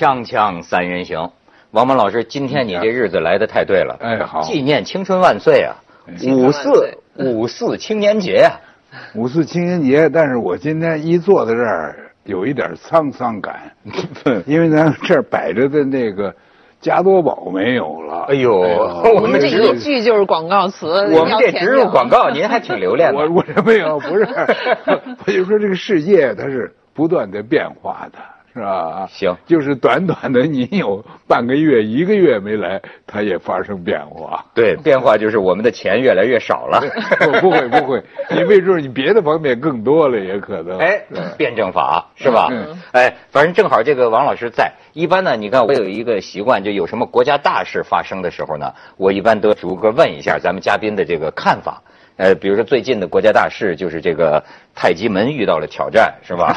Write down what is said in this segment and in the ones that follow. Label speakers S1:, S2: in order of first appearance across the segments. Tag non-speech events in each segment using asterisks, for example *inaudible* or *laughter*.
S1: 锵锵三人行，王蒙老师，今天你这日子来的太对了。
S2: 哎，好，
S1: 纪念青春万岁啊！五四五四青年节啊！*laughs*
S2: 五四青年节，但是我今天一坐在这儿，有一点沧桑感，*laughs* 因为咱这儿摆着的那个加多宝没有了。
S1: 哎呦，
S3: 我们这一句就是广告词。
S1: 我们这植入广告，您还挺留恋的。
S2: 我我这没有，不是，*laughs* 我就说这个世界它是不断的变化的。是吧？
S1: 行，
S2: 就是短短的，你有半个月、一个月没来，它也发生变化。*laughs*
S1: 对，变化就是我们的钱越来越少了。*laughs*
S2: 不会，不会，你没准你别的方面更多了，也可能。
S1: 哎，辩证法是吧？哎，反正正好这个王老师在。一般呢，你看我有一个习惯，就有什么国家大事发生的时候呢，我一般都逐个问一下咱们嘉宾的这个看法。呃，比如说最近的国家大事就是这个太极门遇到了挑战，是吧？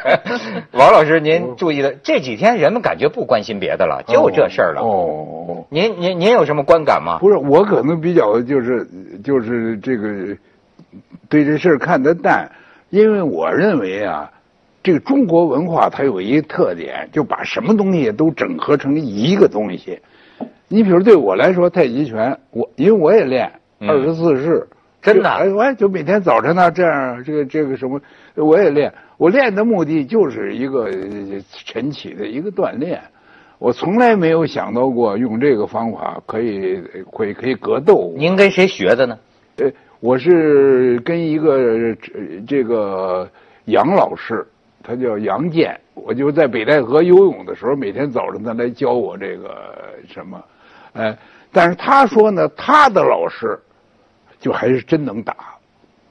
S1: *laughs* 王老师，您注意的这几天人们感觉不关心别的了，就这事儿了。哦，您您您有什么观感吗？
S2: 不是，我可能比较就是就是这个对这事儿看得淡，因为我认为啊，这个中国文化它有一个特点，就把什么东西都整合成一个东西。你比如对我来说，太极拳，我因为我也练二十四式。
S1: 真的，
S2: 哎，我就每天早晨呢，这样，这个这个什么，我也练。我练的目的就是一个晨起的一个锻炼。我从来没有想到过用这个方法可以可以可以格斗。
S1: 您跟谁学的呢？
S2: 呃，我是跟一个这个杨老师，他叫杨健。我就在北戴河游泳的时候，每天早晨他来教我这个什么，哎，但是他说呢，他的老师。就还是真能打，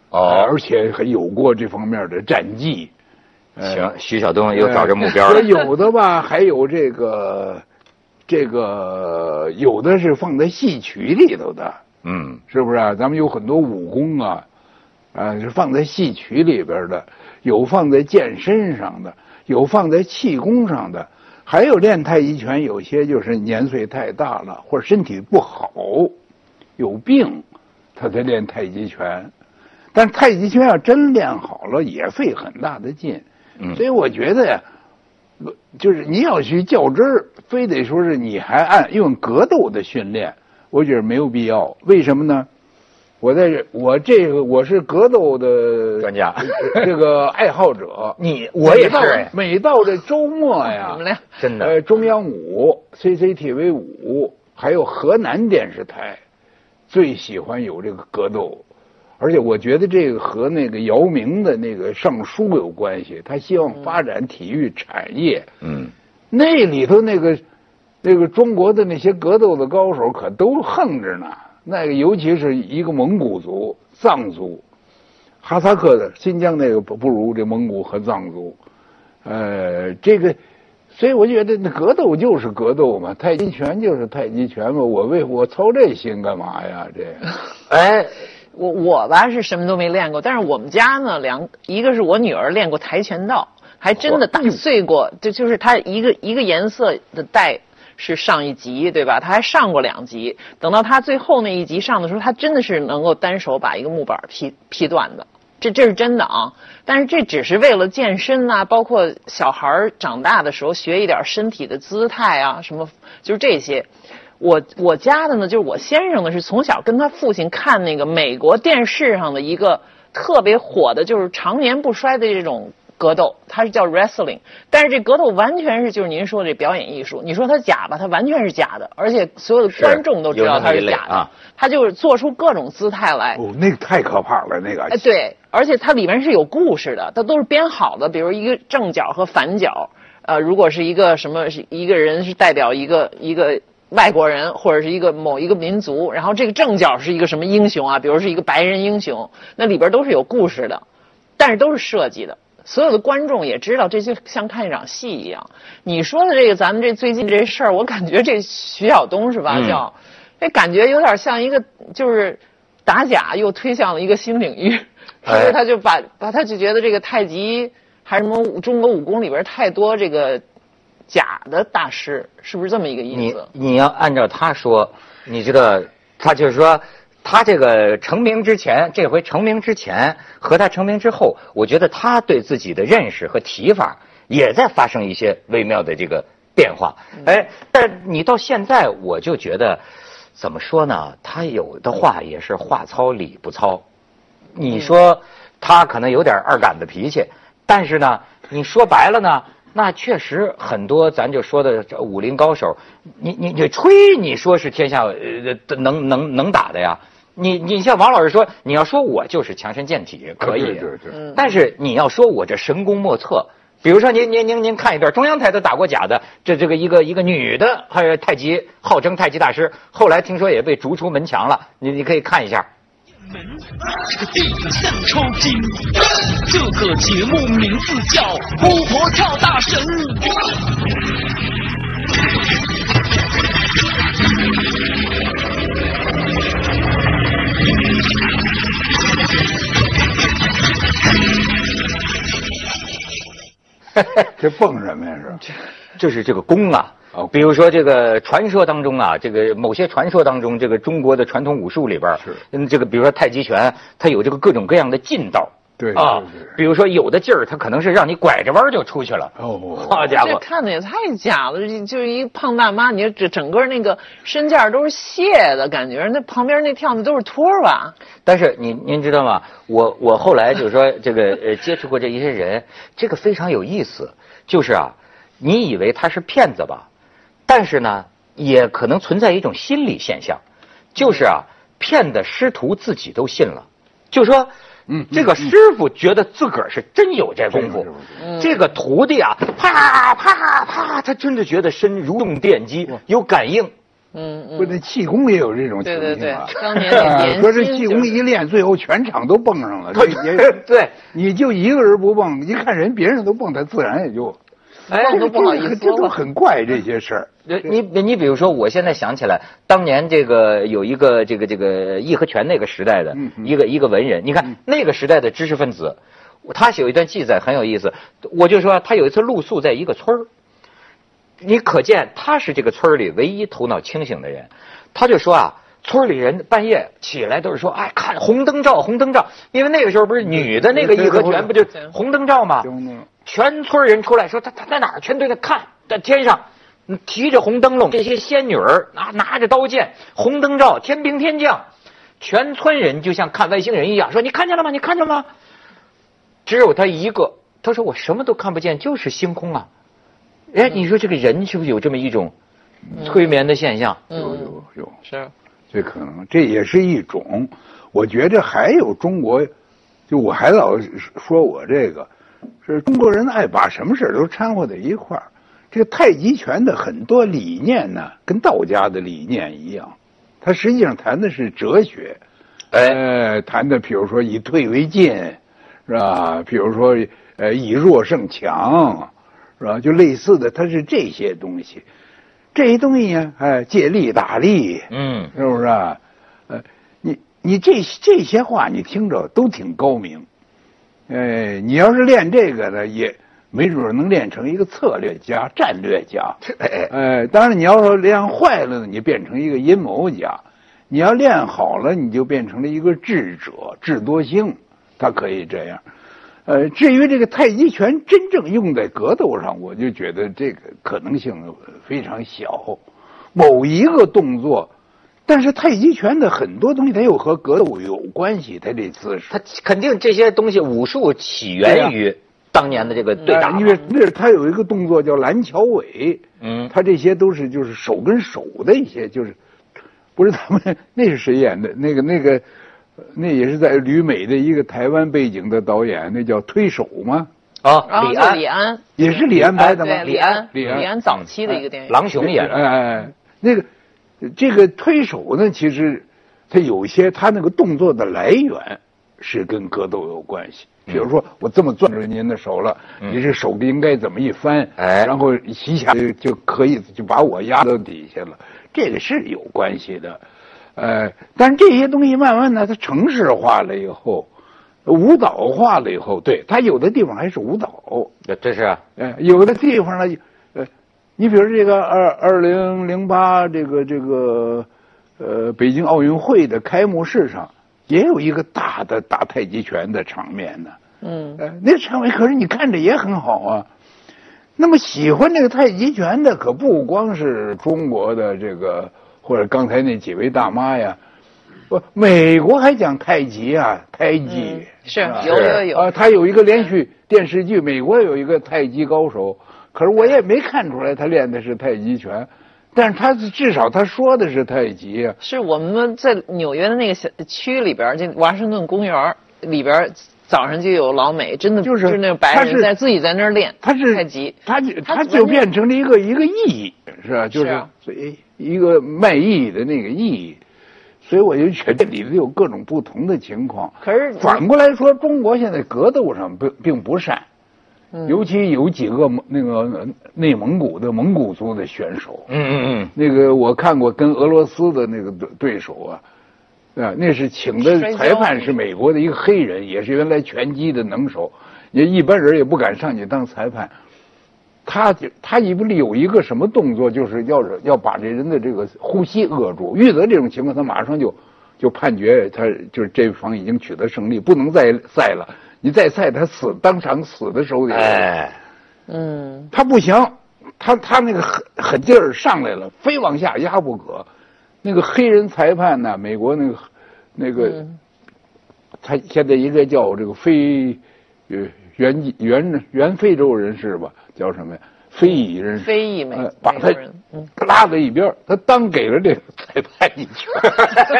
S1: 哦，
S2: 而且还有过这方面的战绩。
S1: 行，徐晓东又找着目标了。*laughs*
S2: 有的吧，还有这个，这个有的是放在戏曲里头的，
S1: 嗯，
S2: 是不是啊？咱们有很多武功啊，啊，是放在戏曲里边的，有放在健身上的，有放在气功上的，还有练太极拳，有些就是年岁太大了，或者身体不好，有病。他在练太极拳，但太极拳要真练好了，也费很大的劲。所以我觉得呀，就是你要去较真儿，非得说是你还按用格斗的训练，我觉得没有必要。为什么呢？我在这，我这个我是格斗的
S1: 专家，
S2: 这个爱好者。*laughs*
S1: 你我也是。
S2: 每到这周末呀，
S1: 真的，
S2: 呃，中央五、CCTV 五，还有河南电视台。最喜欢有这个格斗，而且我觉得这个和那个姚明的那个上书有关系。他希望发展体育产业。
S1: 嗯，
S2: 那里头那个那个中国的那些格斗的高手可都横着呢。那个尤其是一个蒙古族、藏族、哈萨克的新疆那个不不如这蒙古和藏族。呃，这个。所以我觉得那格斗就是格斗嘛，太极拳就是太极拳嘛。我为我操这心干嘛呀？这，*laughs*
S3: 哎，我我吧是什么都没练过，但是我们家呢两一个是我女儿练过跆拳道，还真的打碎过，就就是她一个一个颜色的带是上一级对吧？她还上过两级，等到她最后那一级上的时候，她真的是能够单手把一个木板劈劈断的。这这是真的啊，但是这只是为了健身呐，包括小孩儿长大的时候学一点身体的姿态啊，什么就是这些。我我家的呢，就是我先生呢是从小跟他父亲看那个美国电视上的一个特别火的，就是常年不衰的这种。格斗，它是叫 wrestling，但是这格斗完全是就是您说的这表演艺术。你说它假吧，它完全是假的，而且所有的观众都知道它是假的。它就是做出各种姿态来。
S2: 哦，那个太可怕了，那个。
S3: 哎，对，而且它里面是有故事的，它都是编好的。比如一个正角和反角，呃，如果是一个什么是一个人是代表一个一个外国人或者是一个某一个民族，然后这个正角是一个什么英雄啊？比如是一个白人英雄，那里边都是有故事的，但是都是设计的。所有的观众也知道，这就像看一场戏一样。你说的这个，咱们这最近这事儿，我感觉这徐晓东是吧？叫，这感觉有点像一个，就是打假又推向了一个新领域。所以他就把把他就觉得这个太极还是什么中国武功里边太多这个假的大师，是不是这么一个意
S1: 思？你你要按照他说，你知道，他就是说。他这个成名之前，这回成名之前和他成名之后，我觉得他对自己的认识和提法也在发生一些微妙的这个变化。哎，但是你到现在，我就觉得，怎么说呢？他有的话也是话糙理不糙。你说他可能有点二杆子脾气，但是呢，你说白了呢，那确实很多，咱就说的这武林高手，你你你吹，你说是天下呃能能能打的呀？你你像王老师说，你要说我就是强身健体可以，
S2: 对对对
S1: 但是你要说我这神功莫测，比如说您您您您看一段中央台都打过假的，这这个一个一个女的，还有太极号称太极大师，后来听说也被逐出门墙了，你你可以看一下。
S4: 门，这个地方像抽筋。这个节目名字叫《巫婆跳大神》。*laughs*
S2: 这蹦什么呀？是？
S1: 就是这个弓啊
S2: 哦，
S1: 比如说这个传说当中啊，这个某些传说当中，这个中国的传统武术里边
S2: 是
S1: 嗯，这个比如说太极拳，它有这个各种各样的劲道。
S2: 对
S1: 啊比如说有的劲儿，他可能是让你拐着弯儿就出去了。
S2: 哦
S1: 好家伙，这
S3: 看的也太假了，就就是一胖大妈，你这整个那个身价都是卸的感觉，那旁边那跳的都是托儿吧？
S1: 但是您您知道吗？我我后来就是说这个呃接触过这一些人，这个非常有意思，就是啊，你以为他是骗子吧？但是呢，也可能存在一种心理现象，就是啊，骗的师徒自己都信了，就说。
S2: 嗯
S1: 这个师傅觉得自个儿是真有这功夫
S2: 这
S1: 个徒弟啊，啪啪啪，他真的觉得身如用电击，有感应。
S3: 嗯嗯，
S2: 不，那气功也有这种情
S3: 对对对
S2: 形啊。，
S3: 当年年
S2: 说这气功一练，最后全场都蹦上了。*laughs* 对也
S1: 对，
S2: 你就一个人不蹦，一看人别人都蹦，他自然也就。
S1: 哎
S3: 蹦都不好意思
S2: 这都很怪这些事儿。
S1: 呃你你比如说，我现在想起来，当年这个有一个这个这个义和拳那个时代的一个一个文人，你看那个时代的知识分子，他有一段记载很有意思。我就说他有一次露宿在一个村儿，你可见他是这个村里唯一头脑清醒的人。他就说啊，村里人半夜起来都是说，哎，看红灯照，红灯照，因为那个时候不是女的那个义和拳不就红灯照吗？
S2: 行
S1: 全村人出来说他他在哪儿？全对着看，在天上，嗯提着红灯笼，这些仙女儿拿拿着刀剑，红灯照，天兵天将，全村人就像看外星人一样，说你看见了吗？你看见了吗？只有他一个，他说我什么都看不见，就是星空啊。哎，你说这个人是不是有这么一种催眠的现象？
S2: 有有有，
S3: 是，
S2: 这可能这也是一种。我觉着还有中国，就我还老说我这个，是中国人爱把什么事儿都掺和在一块儿。这个太极拳的很多理念呢，跟道家的理念一样，它实际上谈的是哲学。呃，谈的比如说以退为进，是吧？比如说呃以弱胜强，是吧？就类似的，它是这些东西。这些东西呢，哎，借力打力，
S1: 嗯，
S2: 是不是啊？呃，你你这这些话你听着都挺高明，哎，你要是练这个呢，也没准能练成一个策略家、*laughs* 战略家。
S1: 哎
S2: 哎，当然你要说练坏了呢，你变成一个阴谋家；你要练好了，你就变成了一个智者、智多星，他可以这样。呃，至于这个太极拳真正用在格斗上，我就觉得这个可能性非常小。某一个动作，但是太极拳的很多东西它又和格斗有关系，它这姿势。
S1: 它肯定这些东西武术起源于当年的这个对打嘛。
S2: 呃因为那它有一个动作叫蓝桥尾，
S1: 嗯，
S2: 他这些都是就是手跟手的一些，就是不是他们那是谁演的？那个那个那也是在旅美的一个台湾背景的导演，那叫推手吗？
S1: 啊，李安
S3: 李安，
S2: 也是李安拍的吗？
S3: 李安，
S2: 李安
S3: 李安早期的一个电影，
S1: 郎雄演的。
S2: 哎哎，那个这个推手呢，其实它有些它那个动作的来源是跟格斗有关系。比如说，我这么攥着您的手了，
S1: 嗯。
S2: 你这手应该怎么一翻，
S1: 哎。
S2: 然后一下就就可以就把我压到底下了，这个是有关系的。呃，但是这些东西慢慢的它城市化了以后，舞蹈化了以后，对它有的地方还是舞蹈，
S1: 这这是啊。
S2: 呃，有的地方呢，呃，你比如这个二二零零八这个这个呃北京奥运会的开幕式上，也有一个大的打太极拳的场面呢。
S3: 嗯，
S2: 呃，那个场面可是你看着也很好啊。那么喜欢这个太极拳的可不光是中国的这个，或者刚才那几位大妈呀，不，美国还讲太极啊，太极、
S3: 是
S2: 啊
S3: 有有有
S2: 啊，他有一个连续电视剧，美国有一个太极高手，可是我也没看出来他练的是太极拳，但是他至少他说的是太极。啊，
S3: 是我们在纽约的那个小区里边儿，这华盛顿公园里边儿，早上就有老美，真的
S2: 就是
S3: 那种白
S2: 他是
S3: 人在自己在那儿练
S2: 他是
S3: 太极，
S2: 他就
S3: 他
S2: 他就变成了一个一个意义，是吧？就是
S3: 啊。
S2: 所以一个卖艺的那个意义，所以我就觉得里头有各种不同的情况。
S3: 可是
S2: 反过来说，中国现在格斗上并并不善，
S3: 嗯
S2: 尤其有几个蒙那个内蒙古的蒙古族的选手，
S1: 嗯嗯嗯，
S2: 那个我看过跟俄罗斯的那个对对手啊，啊，那是请的裁判是美国的一个黑人，也是原来拳击的能手，也一般人也不敢上去当裁判。他就他一不有一个什么动作，就是要是要把这人的这个呼吸扼住。遇到这种情况，他马上就就判决他就是这方已经取得胜利，不能再赛了。你再赛，他死当场死的手里。
S1: 哎，
S3: 嗯，
S2: 他不行，他他那个狠狠劲儿上来了，非往下压不可。那个黑人裁判呢，美国那个那个，
S3: 嗯
S2: 他现在应该叫这个非呃原原原非洲人士吧，叫什么呀？非裔人士。
S3: 非裔美
S2: 呃把他拉在一边儿，他当给了这个裁判一拳。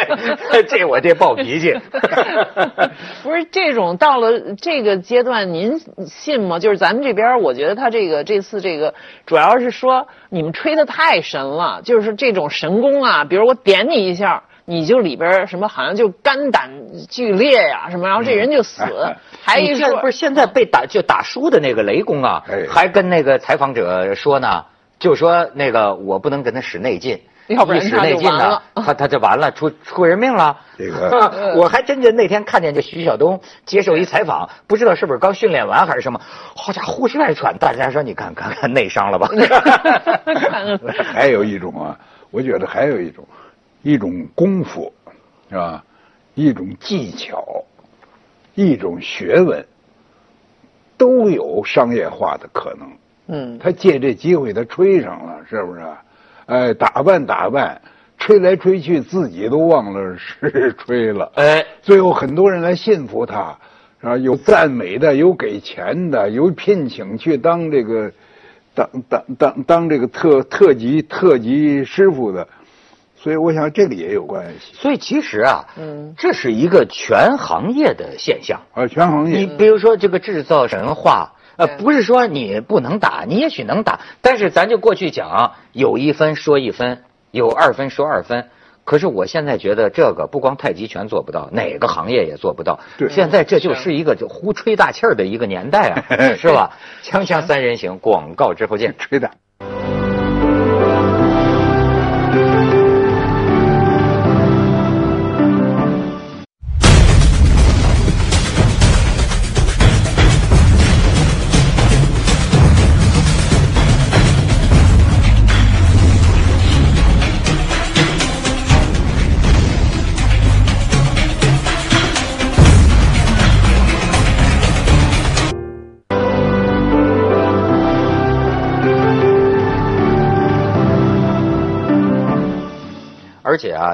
S2: *laughs*
S1: 这我这暴脾气。*laughs*
S3: 不是这种到了这个阶段，您信吗？就是咱们这边儿，我觉得他这个这次这个主要是说你们吹的太神了，就是这种神功啊，比如我点你一下。你就里边什么好像就肝胆俱裂呀、什么，然后这人就死，*laughs* 还一说
S1: 不是现在被打就打输的那个雷公啊
S2: 哎，
S1: 还跟那个采访者说呢，就说那个我不能跟他使内劲。
S3: 要不然
S1: 一使
S3: 他就
S1: 内劲呢
S3: 完了，
S1: 他他就完了，出出人命了。
S2: 这个 *laughs*
S1: 我还真就那天看见这徐晓东接受一采访，不知道是不是刚训练完还是什么，好家伙，呼哧乱喘。大家说你看看看内伤了吧？*laughs*
S2: 还有一种啊，我觉得还有一种，一种功夫，是吧？一种技巧，一种学问，都有商业化的可能。
S3: 嗯，
S2: 他借这机会，他吹上了，是不是？哎，打扮打扮，吹来吹去，自己都忘了是 *laughs* 吹了。
S1: 哎，
S2: 最后很多人来信服他，是吧？有赞美的，有给钱的，有聘请去当这个，当当当当这个特特级特级师傅的，所以我想这个也有关系
S1: 所以其实啊，
S3: 嗯
S1: 这是一个全行业的现象。
S2: 啊，全行业你。
S1: 比如说这个制造神话，呃，不是说你不能打，你也许能打，但是咱就过去讲，有一分说一分，有二分说二分。可是我现在觉得这个不光太极拳做不到，哪个行业也做不到。
S2: 对
S1: 现在这就是一个就胡吹大气儿的一个年代啊，*laughs* 是吧？锵锵三人行，广告之后见。
S2: 吹的。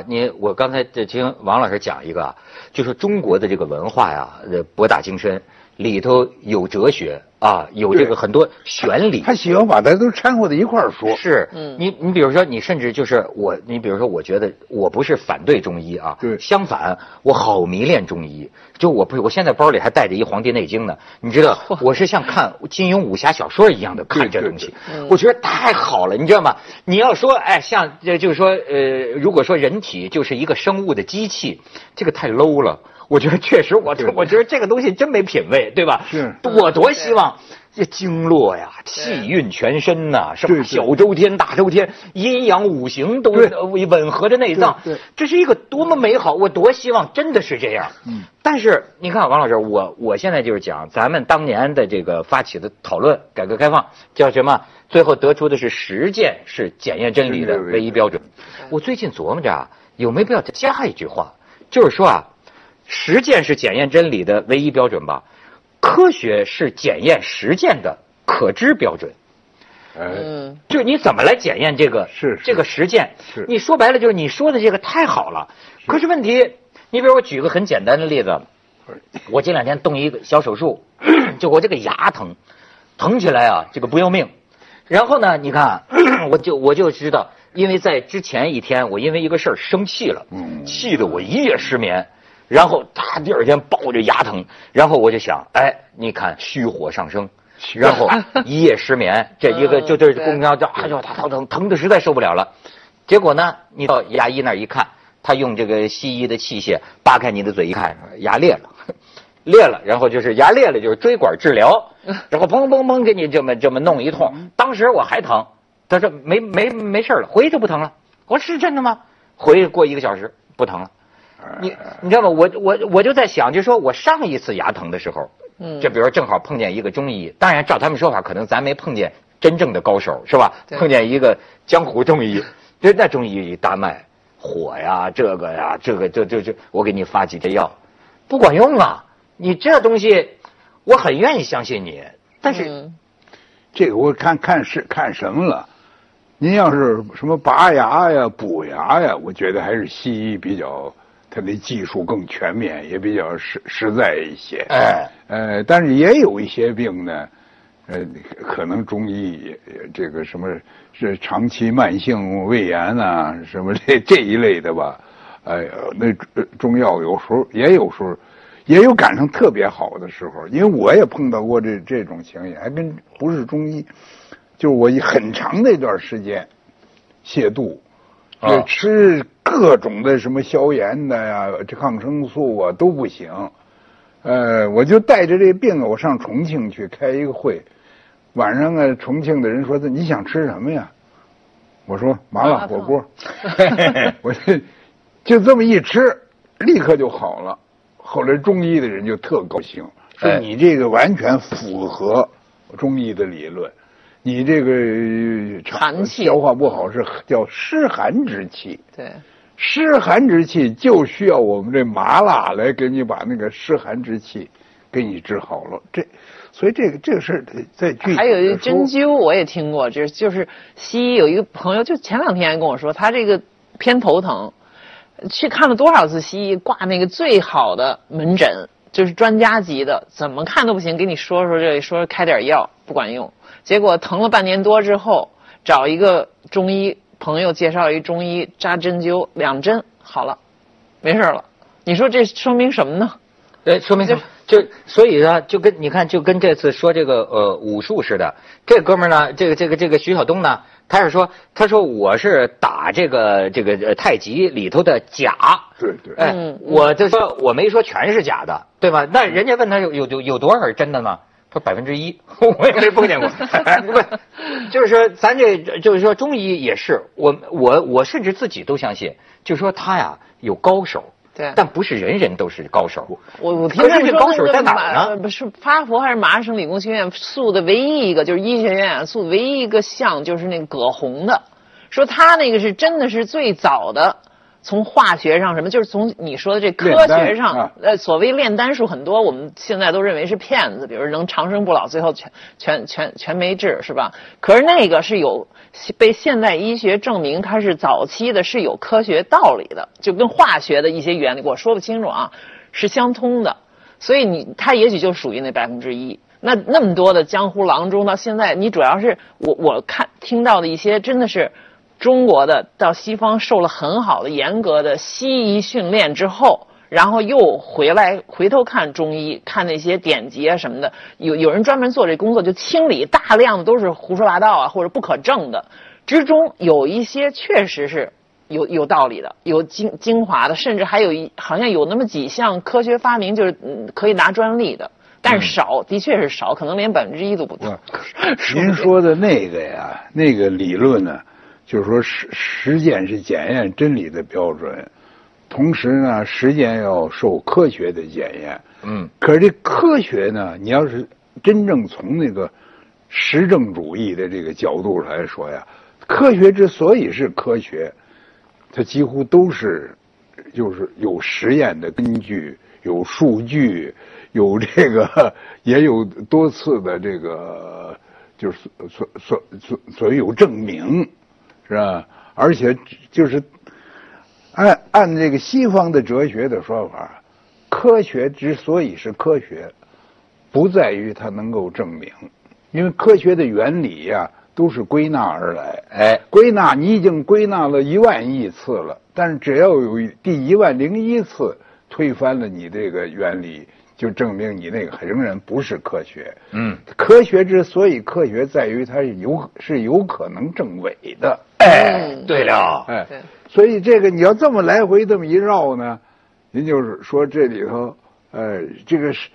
S1: 你我刚才就听王老师讲一个啊，就是中国的这个文化呀，呃，博大精深，里头有哲学啊，有这个很多玄理。
S2: 他喜欢把它都掺和在一块儿说。
S1: 是，
S3: 嗯
S1: 你你比如说，你甚至就是我，你比如说，我觉得我不是反对中医啊，
S2: 对
S1: 相反，我好迷恋中医。就我不是，我现在包里还带着一《黄帝内经》呢，你知道，我是像看金庸武侠小说一样的看这东西，我觉得太好了，你知道吗？你要说，哎，像这就是说，呃，如果说人体就是一个生物的机器，这个太 low 了。我觉得确实我，我觉得这个东西真没品位，对吧？
S2: 是
S1: 我多希望这经络呀、气运全身呐、什么
S2: 对对
S1: 小周天、大周天，阴阳五行都吻合着内脏这是一个多么美好！我多希望真的是这样。
S2: 嗯，
S1: 但是你看，王老师，我我现在就是讲咱们当年的这个发起的讨论，改革开放叫什么？最后得出的是实践是检验真理的唯一标准。我最近琢磨着啊，有没有必要再加一句话，就是说啊，实践是检验真理的唯一标准吧？科学是检验实践的可知标准。
S2: 嗯，
S1: 就是你怎么来检验这个
S2: 是是
S1: 这个实践？
S2: 是
S1: 你说白了就是你说的这个太好了，可是问题，你比如我举个很简单的例子，我这两天动一个小手术，就我这个牙疼，疼起来啊，这个不要命。然后呢，你看，我就我就知道，因为在之前一天，我因为一个事儿生气了，
S2: 嗯
S1: 气得我一夜失眠。然后他第二天抱着牙疼，然后我就想，哎，你看虚火上升，然后一夜失眠，这一个
S3: 嗯
S1: 就这
S3: 对
S1: 公交叫，哎呦，他疼疼疼的实在受不了了。结果呢，你到牙医那儿一看，他用这个西医的器械扒开你的嘴一看，牙裂了，裂了，然后就是牙裂了，就是椎管治疗，*laughs* 然后砰砰砰给你这么这么弄一通。当时我还疼，他说没没没事了，回去就不疼了。我说是真的吗？回去过一个小时不疼了。你你知道吗？我我我就在想，就说我上一次牙疼的时候，
S3: 嗯
S1: 就比如说正好碰见一个中医，当然照他们说法，可能咱没碰见真正的高手，是吧？
S3: 对
S1: 碰见一个江湖中医，就那中医大脉火呀，这个呀，这个这这这，我给你发几针药，不管用啊！你这东西，我很愿意相信你，但是、
S3: 嗯
S2: 这个我看看是看什么了。您要是什么拔牙呀、补牙呀，我觉得还是西医比较，它的技术更全面，也比较实实在一些。
S1: 哎，
S2: 呃，但是也有一些病呢，呃，可能中医呃这个什么是长期慢性胃炎呐、什么这这一类的吧，哎、那呃中药有时候也有时候也有赶上特别好的时候，因为我也碰到过这这种情形，还跟不是中医，就是我一很长的一段时间泻肚，
S1: 啊
S2: 这吃各种的什么消炎的呀，这抗生素啊都不行。呃，我就带着这病啊，我上重庆去开一个会。晚上啊，重庆的人说：“你想吃什么呀？”我说：“麻辣火锅。” *laughs* 我就就这么一吃，立刻就好了。后来中医的人就特高兴，说
S1: 哎
S2: 你这个完全符合中医的理论。你这个呃
S3: 寒气。
S2: 消化不好是叫湿寒之气，
S3: 对，
S2: 湿寒之气就需要我们这麻辣来给你把那个湿寒之气给你治好了。这，所以这个这个事儿得再具体
S3: 还有一个针灸，我也听过，就是就是西医有一个朋友，就前两天还跟我说，他这个偏头疼，去看了多少次西医，挂那个最好的门诊，就是专家级的，怎么看都不行，给你说说这，说开点药不管用，结果疼了半年多之后，找一个中医朋友介绍一中医扎针灸，两针好了，没事了。你说这说明什么呢？
S1: 对，说明什么？就所以呢，就跟你看，就跟这次说这个呃武术似的。这哥们儿呢，这个这个这个徐晓东呢，他是说，他说我是打这个这个呃太极里头的假。
S2: 对对，
S1: 哎，
S3: 嗯
S1: 我就说我没说全是假的，对吧？那人家问他有有有有多少是真的呢？他说百分之一，*laughs* 我也没碰见过。*laughs* 哎，不，就是说咱这就是说中医也是，我我我甚至自己都相信，就说他呀有高手，
S3: 对
S1: 但不是人人都是高手。
S3: 我我听说那
S1: 高手在哪儿呢
S3: 不是哈佛还是麻省理工学院塑的唯一一个，就是医学院啊塑唯一一个像就是那葛洪的，说他那个是真的是最早的。从化学上什么，就是从你说的这科学上，
S2: 啊
S3: 呃，所谓炼丹术很多，我们现在都认为是骗子，比如能长生不老，最后全全全全没治，是吧？可是那个是有被现代医学证明，它是早期的，是有科学道理的，就跟化学的一些原理，我说不清楚啊，是相通的。所以你它也许就属于那百分之一。那那么多的江湖郎中，到现在你主要是我我看听到的一些真的是中国的到西方受了很好的严格的西医训练之后，然后又回来回头看中医，看那些典籍啊什么的，有有人专门做这工作，就清理大量的都是胡说八道啊或者不可证的，之中有一些确实是有有道理的，有精精华的，甚至还有一好像有那么几项科学发明，就是嗯可以拿专利的，但是少，的确是少，可能连百分之一都不到。
S2: 您说的那个呀，那个理论呢，就是说实实践是检验真理的标准，同时呢，实践要受科学的检验。
S1: 嗯，
S2: 可是这科学呢，你要是真正从那个实证主义的这个角度来说呀，科学之所以是科学，它几乎都是就是有实验的根据，有数据，有这个也有多次的这个就是所所所所所有证明，是吧？而且就是按按这个西方的哲学的说法，科学之所以是科学，不在于它能够证明，因为科学的原理呀、都是归纳而来。
S1: 哎，
S2: 归纳你已经归纳了一万亿次了，但是只要有第一万零一次推翻了你这个原理，就证明你那个仍然不是科学。
S1: 嗯，
S2: 科学之所以科学，在于它是有是有可能证伪的。
S1: 哎，对了，
S2: 哎
S3: 对，
S2: 所以这个你要这么来回这么一绕呢，您就是说这里头，呃，这个实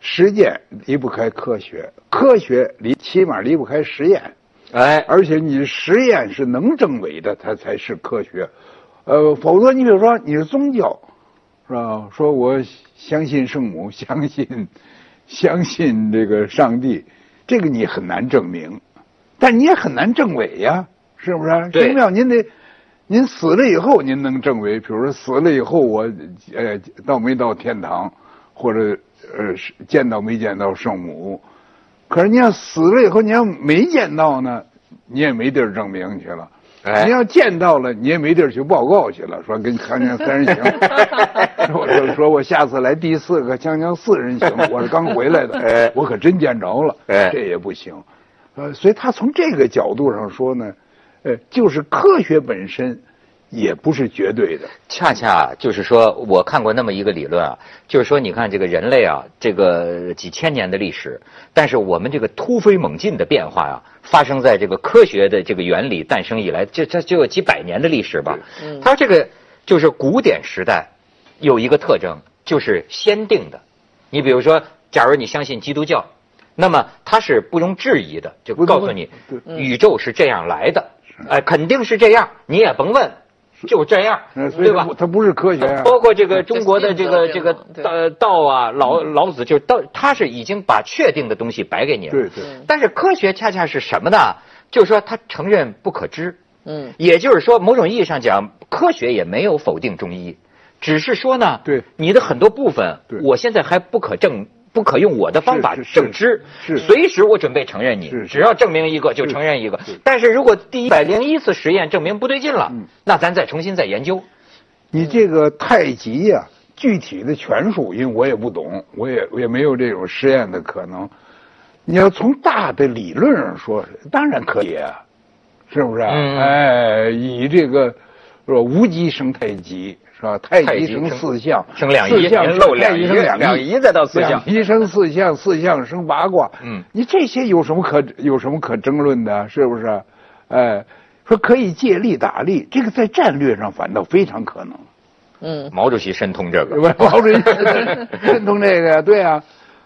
S2: 实践离不开科学，科学离起码离不开实验。
S1: 哎，
S2: 而且你实验是能证伪的，它才是科学。呃，否则你比如说你是宗教，是吧？说我相信圣母，*laughs* 相信相信这个上帝，这个你很难证明，但你也很难证伪呀，是不是？
S1: 对
S2: 宗教您得您死了以后您能证伪，比如说死了以后我呃到没到天堂，或者呃见到没见到圣母。可是你要死了以后，你要没见到呢，你也没地儿证明去了。
S1: 哎。
S2: 你要见到了，你也没地儿去报告去了，说跟锵锵三人行，*laughs* 我就说我下次来第四个锵锵四人行，*laughs* 我是刚回来的，
S1: 哎。
S2: 我可真见着了，
S1: 哎。
S2: 这也不行。呃，所以他从这个角度上说呢，呃，就是科学本身也不是绝对的。
S1: 恰恰就是说，我看过那么一个理论啊，就是说，你看这个人类啊，这个几千年的历史，但是我们这个突飞猛进的变化呀、发生在这个科学的这个原理诞生以来，这这就有几百年的历史吧。它这个就是古典时代有一个特征，就是先定的。你比如说，假如你相信基督教，那么它是不容置疑的，就告诉你宇宙是这样来的，哎，肯定是这样，你也甭问，*laughs* 就这样对吧
S2: 它不？是科学啊。
S1: 包括这个中国的这个
S3: 这
S1: 这个
S3: 对
S1: 道道啊，老老子就是道，他是已经把确定的东西摆给你了。
S2: 对对
S3: 嗯
S1: 但是科学恰恰是什么呢？就是说他承认不可知，
S3: 嗯
S1: 也就是说某种意义上讲，科学也没有否定中医，只是说呢，
S2: 对
S1: 你的很多部分
S2: 对，
S1: 我现在还不可证。不可用我的方法证知，
S2: 是
S1: 随时我准备承认你
S2: 是，是
S1: 只要证明一个就承认一个。但是如果第一百零一次实验证明不对劲了
S2: 嗯，
S1: 那咱再重新再研究。
S2: 你这个太极呀、具体的权术，因为我也不懂，我也我也没有这种实验的可能。你要从大的理论上说，当然可以啊，是不是啊？
S1: 嗯
S2: 哎，以这个说无极生太极是吧？太极生四象，
S1: 生两仪
S2: 四象
S1: 两仪
S2: 太极生两
S1: 两仪再到四象
S2: 两仪生四象，四象生八卦。
S1: 嗯
S2: 你这些有什么可有什么可争论的？是不是？哎，说可以借力打力，这个在战略上反倒非常可能。
S3: 嗯
S1: 毛主席深通这个，
S2: 不是毛主席深通这个呀？对啊，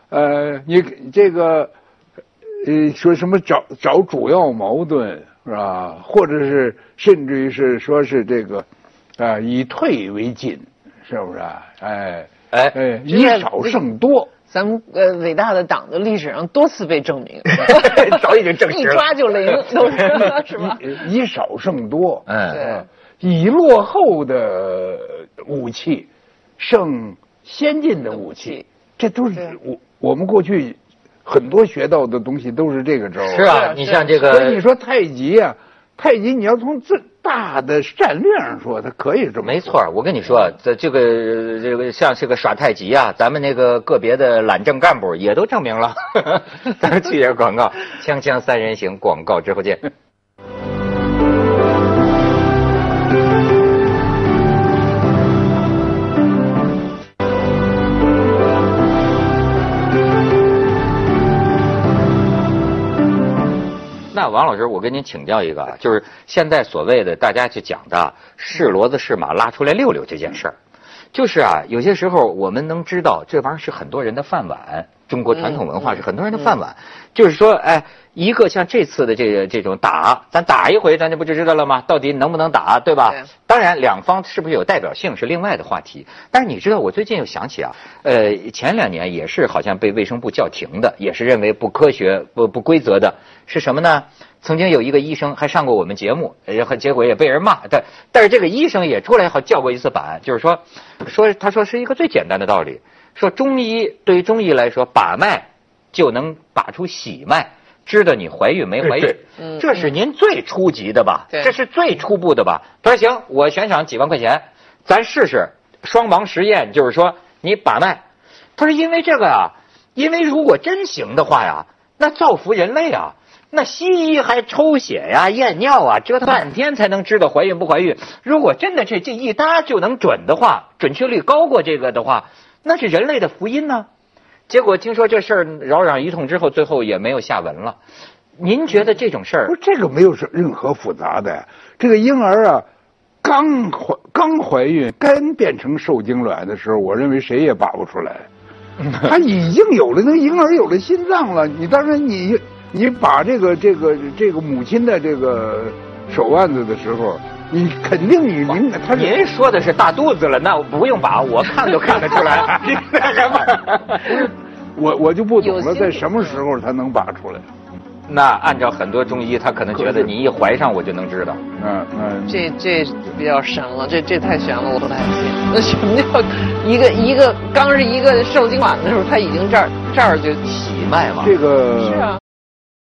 S2: 呃，你这个呃说什么找找主要矛盾是吧？或者是甚至于是说是这个啊、以退为进，是不是啊？哎
S1: 哎
S2: 哎，以少胜多。
S3: 咱们呃伟大的党的历史上多次被证明，*laughs*
S1: 早已经证实了 *laughs*
S3: 一抓就灵，*laughs* 都是是吧？
S2: 以以少胜多，
S1: 嗯
S2: 呃以落后的武器胜先进的武器，这都是我我们过去很多学到的东西都是这个招
S1: 是啊，你像这个，
S2: 所以你说太极啊，太极你要从最大的战略上说，它可以这么
S1: 没错，我跟你说，这这个这个像这个耍太极啊，咱们那个个别的懒政干部也都证明了。*laughs* *laughs* 咱们去点广告，锵锵三人行，广告之后见。那王老师，我跟您请教一个啊，就是现在所谓的大家去讲的是骡子是马拉出来溜溜这件事儿，就是啊，有些时候我们能知道这玩意儿是很多人的饭碗，中国传统文化是很多人的饭碗，就是说，哎，一个像这次的这个这种打，咱打一回，咱就不就知道了吗？到底能不能打，对吧？当然，两方是不是有代表性是另外的话题。但是你知道，我最近又想起啊，呃，前两年也是好像被卫生部叫停的，也是认为不科学、不不规则的，是什么呢？曾经有一个医生还上过我们节目，然后结果也被人骂。但但是这个医生也出来好叫过一次板，就是说，说他说是一个最简单的道理，说中医对于中医来说，把脉就能把出喜脉。知道你怀孕没怀孕，
S3: 嗯
S1: 这是您最初级的吧？
S3: 对
S1: 这是最初步的吧？他说行，我悬赏几万块钱，咱试试双盲实验，就是说你把脉。他说因为这个啊、因为如果真行的话呀，那造福人类啊。那西医还抽血呀、验尿啊，折腾半天才能知道怀孕不怀孕。如果真的这这一搭就能准的话，准确率高过这个的话，那是人类的福音呢。结果听说这事儿扰攘一通之后，最后也没有下文了。您觉得这种事儿
S2: 不是这个没有什任何复杂的，这个婴儿啊，刚怀刚怀孕，刚变成受精卵的时候，我认为谁也拔不出来。*laughs* 他已经有了，那婴儿有了心脏了，你当然你你把这个这个这个母亲的这个手腕子的时候，你肯定你您他
S1: 您说的是大肚子了，那我不用把，我看都看得出来。*laughs* 您那什么？*laughs*
S2: 我我就不懂了，在什么时候他能拔出来？
S1: 那按照很多中医，他可能觉得你一怀上我就能知道。
S2: 嗯嗯，
S3: 这这比较神了，这这太玄了，我不太信。*laughs* 那什么叫一个一个刚是一个受精卵的时候，他已经这儿这儿就
S1: 起脉嘛，
S2: 这个
S3: 是啊